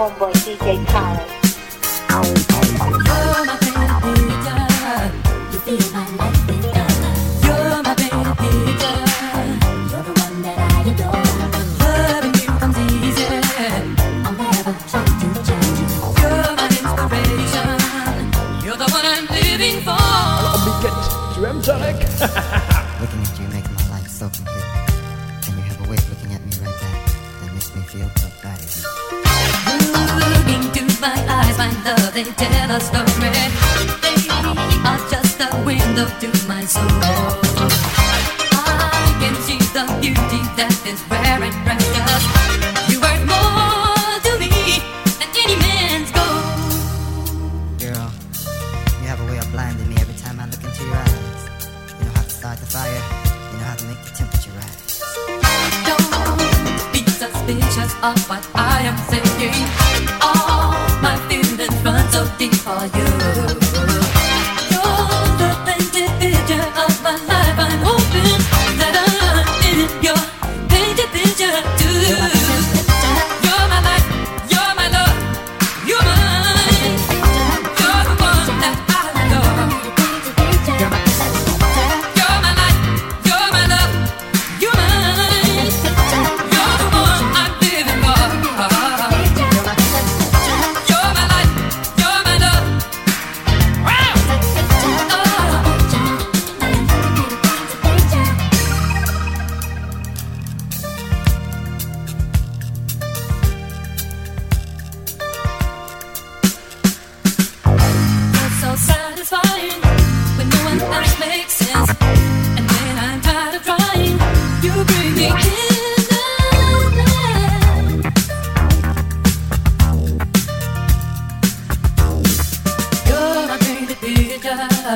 homeboy DJ Khaled.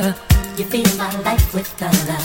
her. You feel my life with color.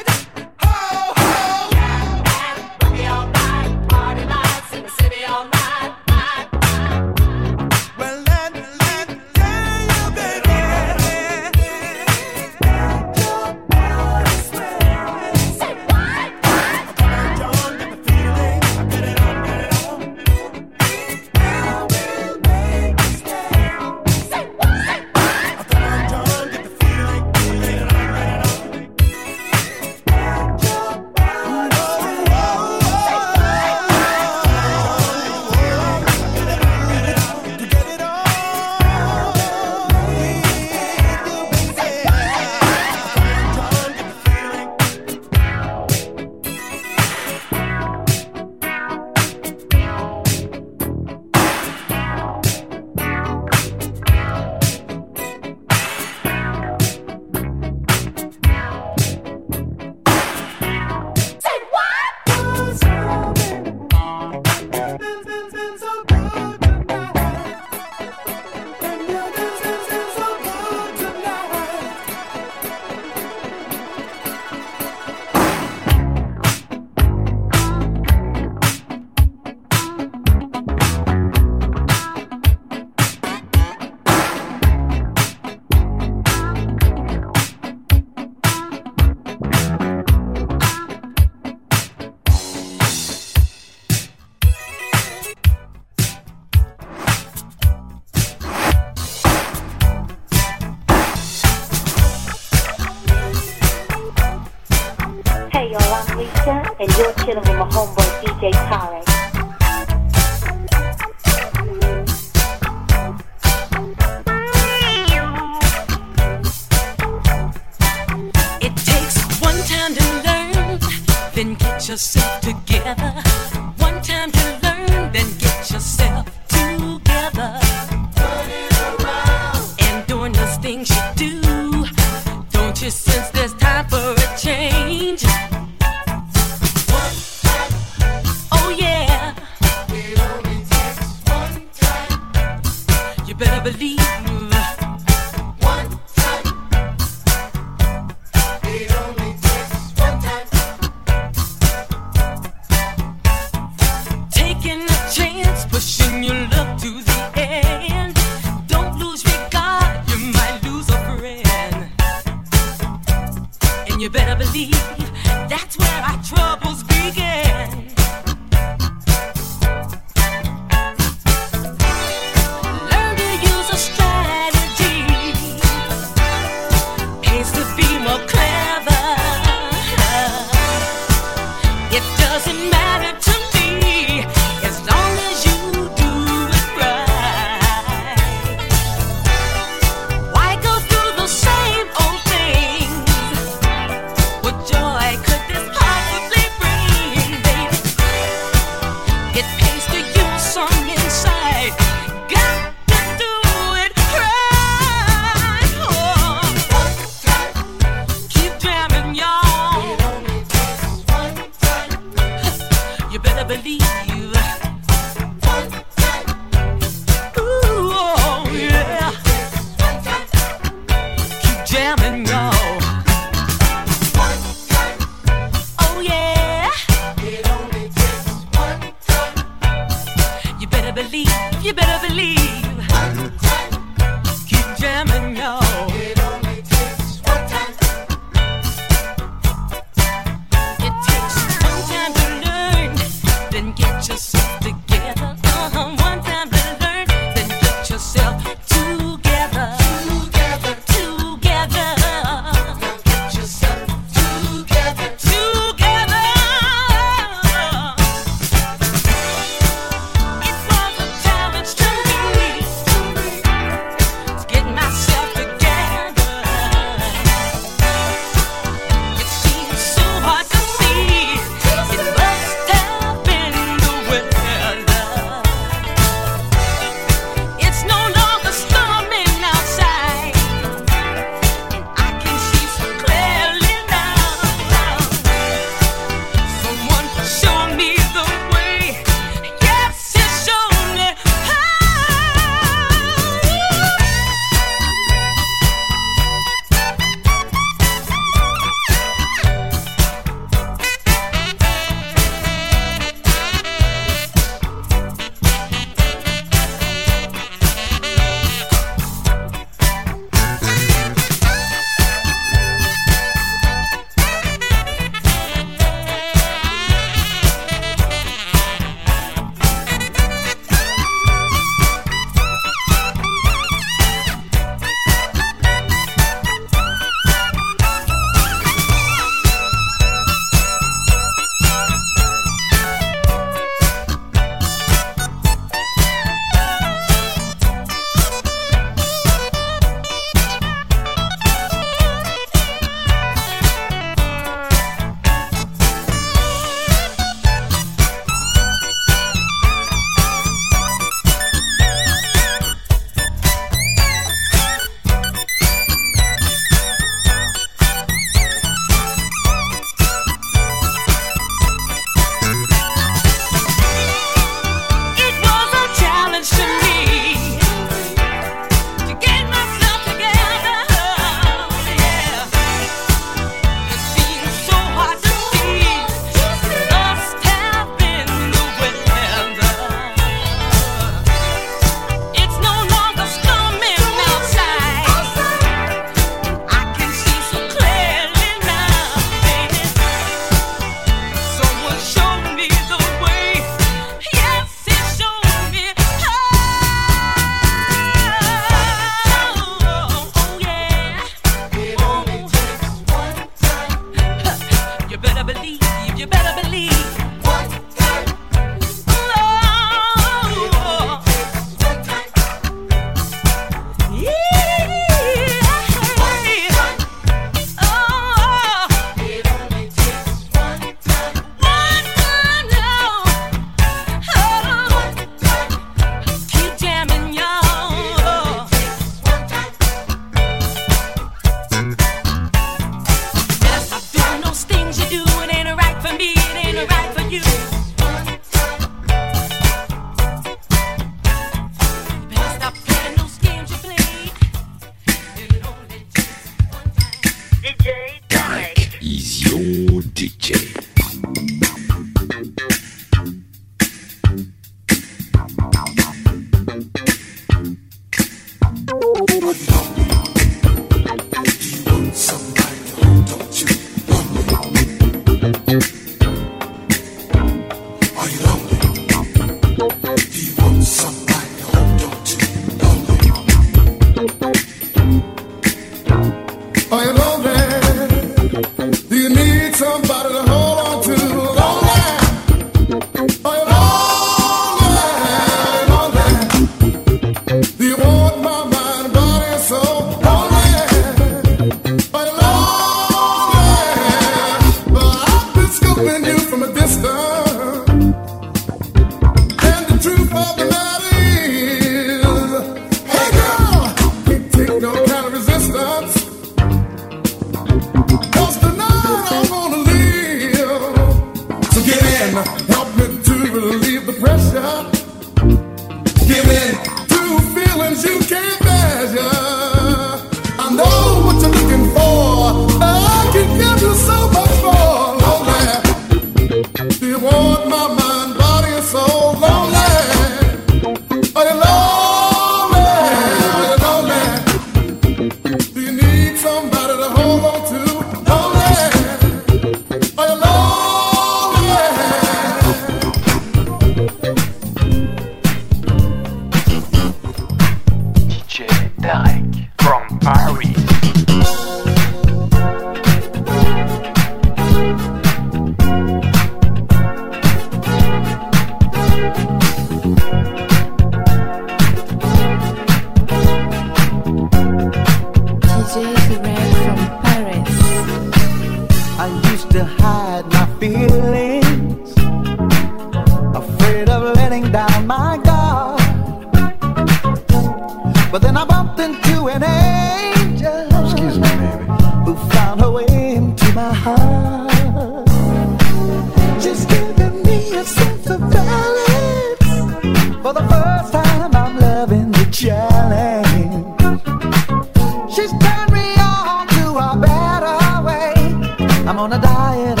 I'm on a diet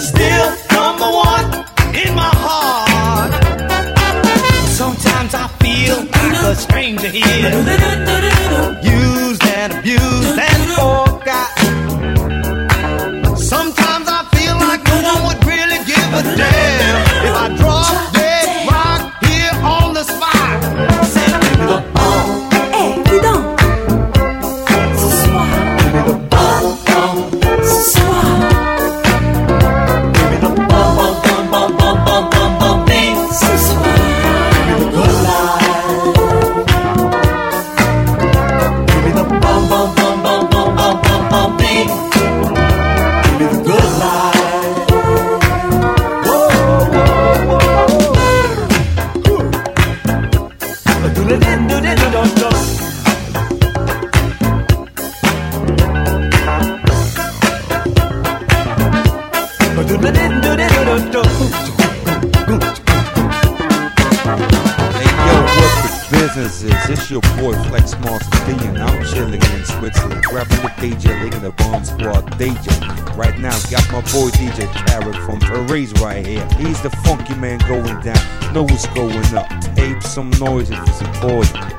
still number one in my heart. Sometimes I feel like a stranger here. know what's going up. Ape some noise if it's important.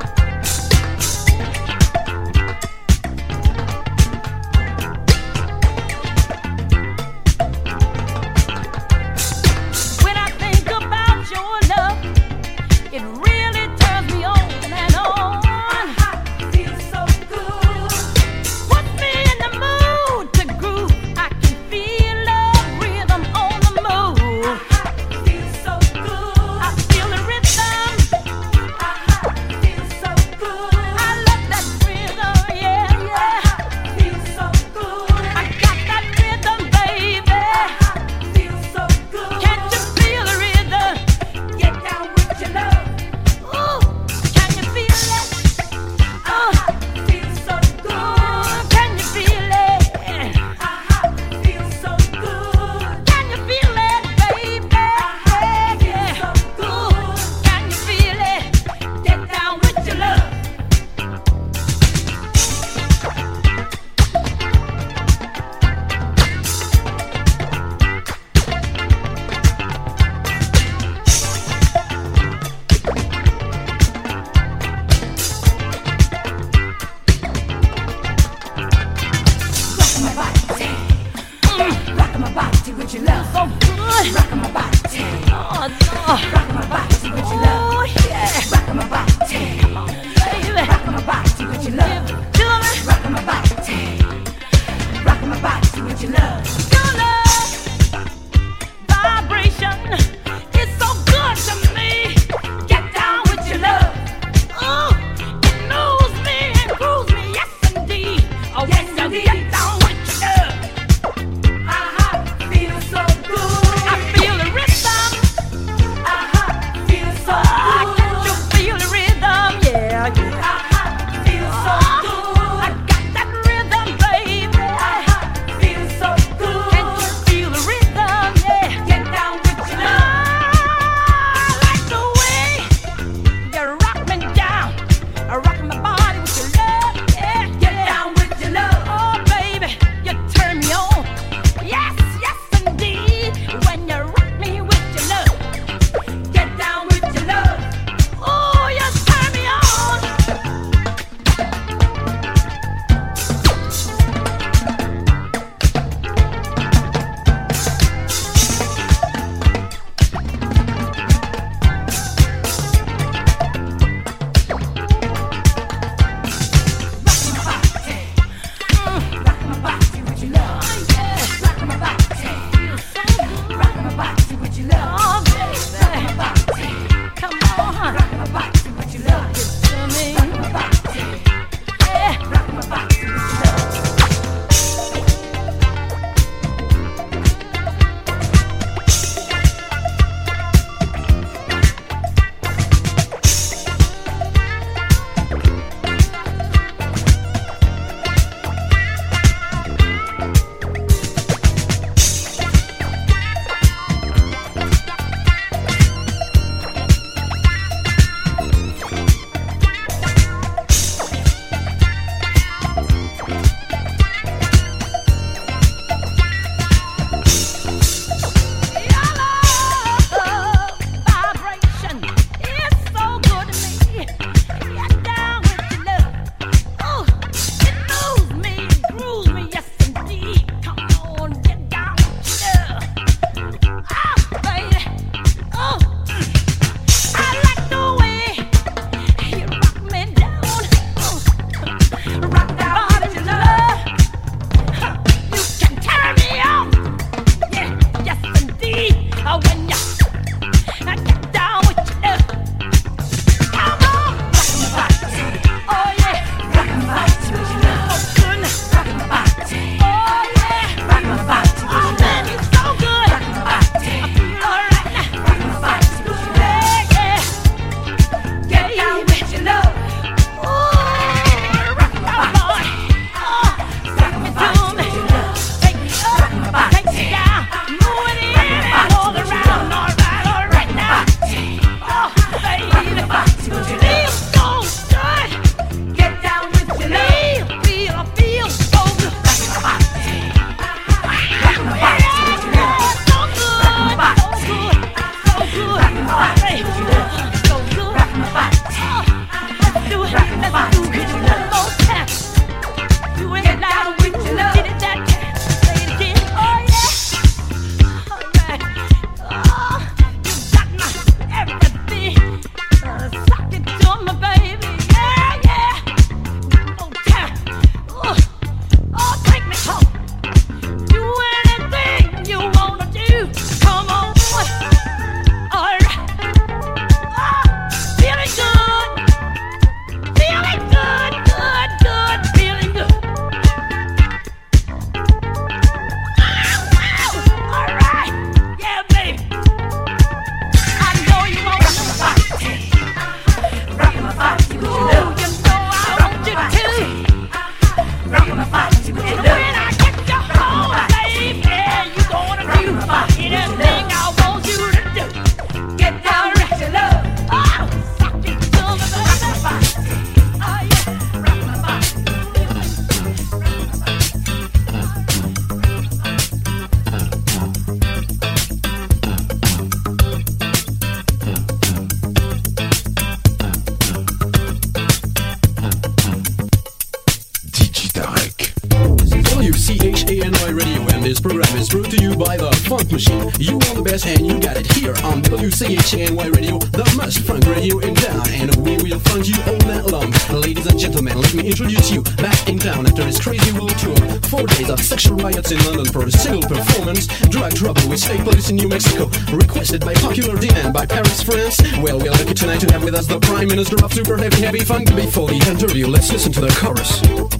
WCHNY Radio, the most funk radio in town. And we will funk you all night long. Ladies and gentlemen, let me introduce you back in town after his crazy world tour. Four days of sexual riots in London for a single performance. Drug trouble with state police in New Mexico. Requested by popular demand by Paris, France. Well, we're lucky tonight to have with us the Prime Minister of Super Heavy Heavy Funk. Before the interview, let's listen to the chorus.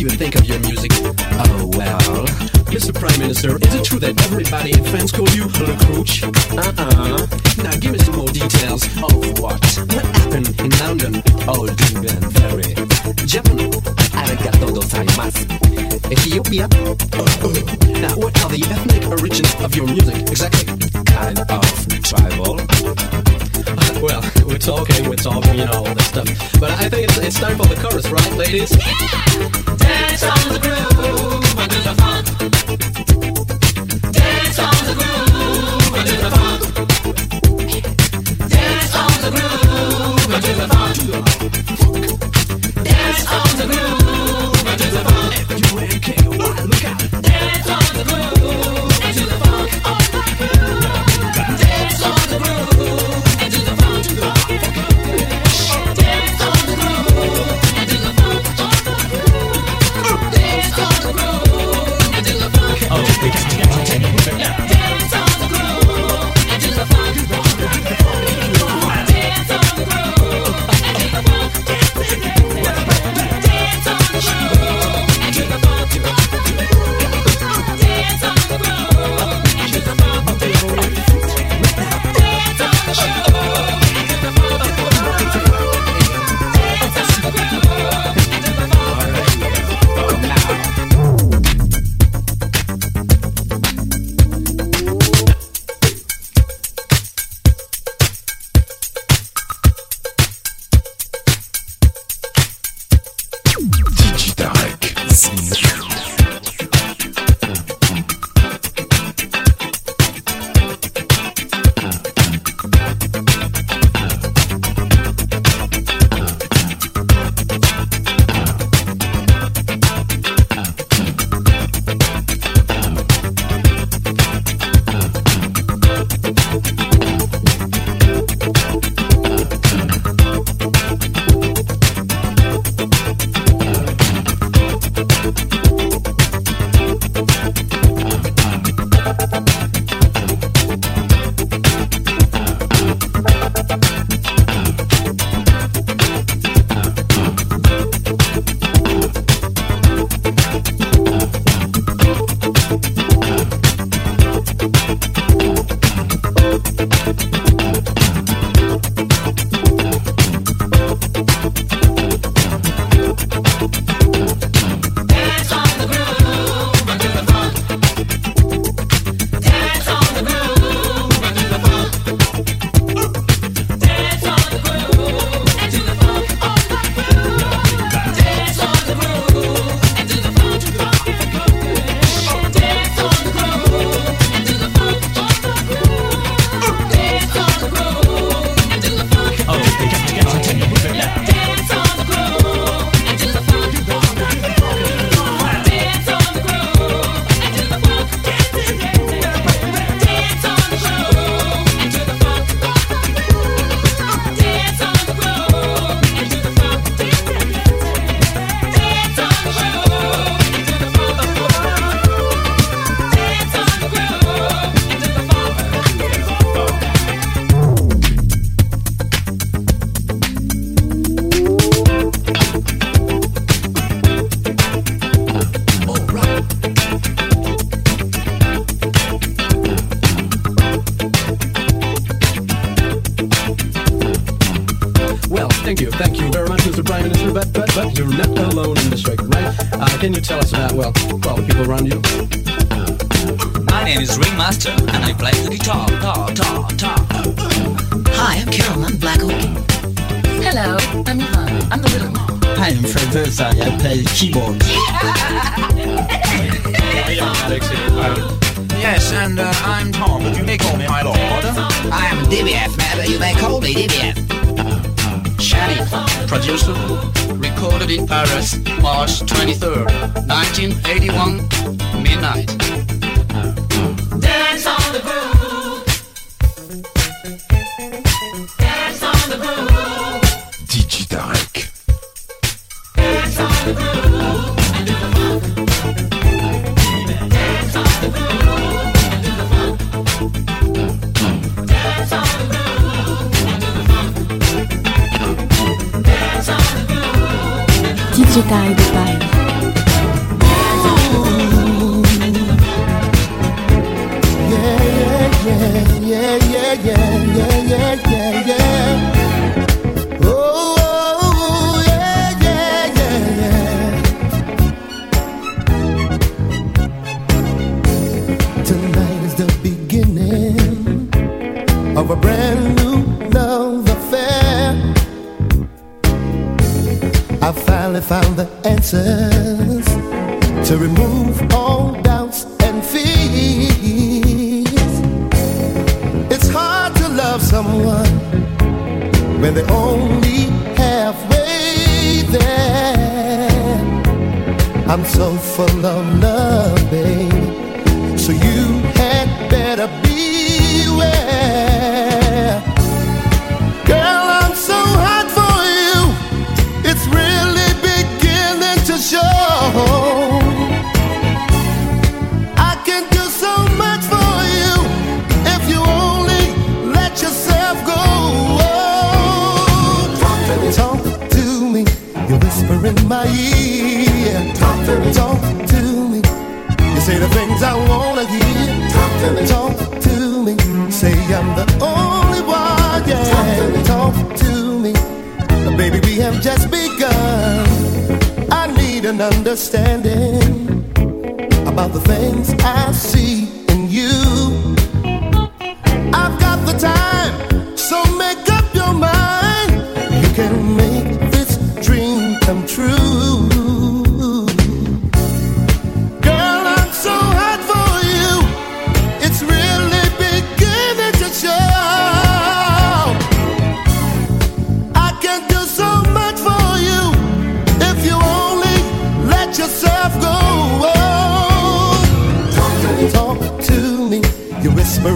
You think of your music? Oh, well. Mr. Prime Minister, is it true that everybody in France call you Le Crouch? Uh-uh. Now, give me some more details. Of what? What happened in London? Oh, Jingan, very. Japan? Arigato gozaimasu. Ethiopia? Now, what are the ethnic origins of your music, exactly? Kind of tribal. Well, we're talking, we're talking, you know, all this stuff. But I think it's, it's time for the chorus, right, ladies? Dance on the groove into the funk. Dance on the groove into the the funk. Dance on the groove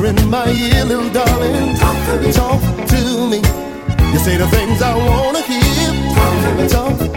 in my ear, little darling. Talk to me. Talk to me. You say the things I wanna hear. Talk to me. Talk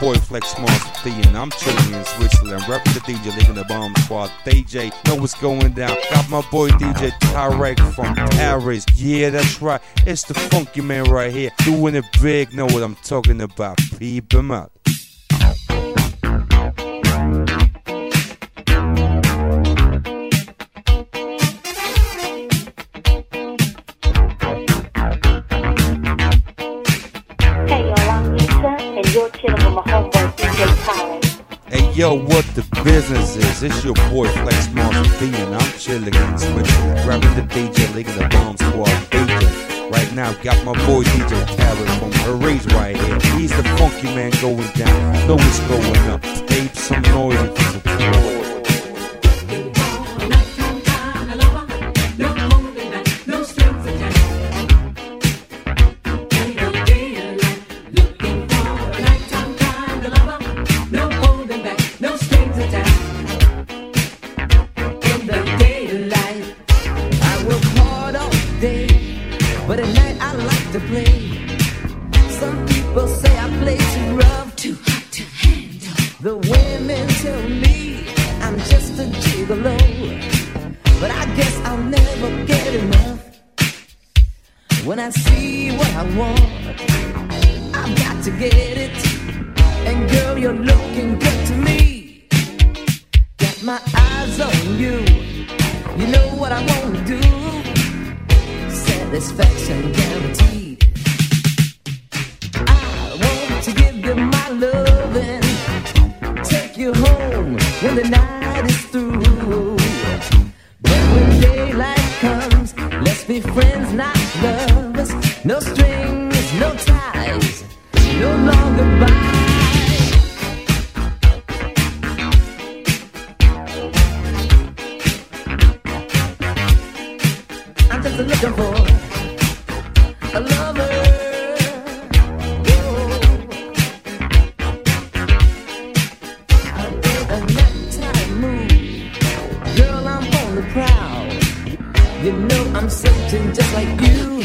boy Flex Mark and I'm chilling in Switzerland. Rapping the DJ, leaving the bomb squad. DJ, know what's going down. Got my boy DJ Tarek from Paris. Yeah, that's right. It's the funky man right here, doing it big. Know what I'm talking about. Peep him out. Yo, what the business is? It's your boy Flex Mars B, and I'm chilling and switching. Grabbing the DJ, leaking the bomb squad, beacon. Right now, got my boy DJ Tavis from Herreys right here. He's the funky man going down. Know what's going up. Save some noise if you support. I'm just like you.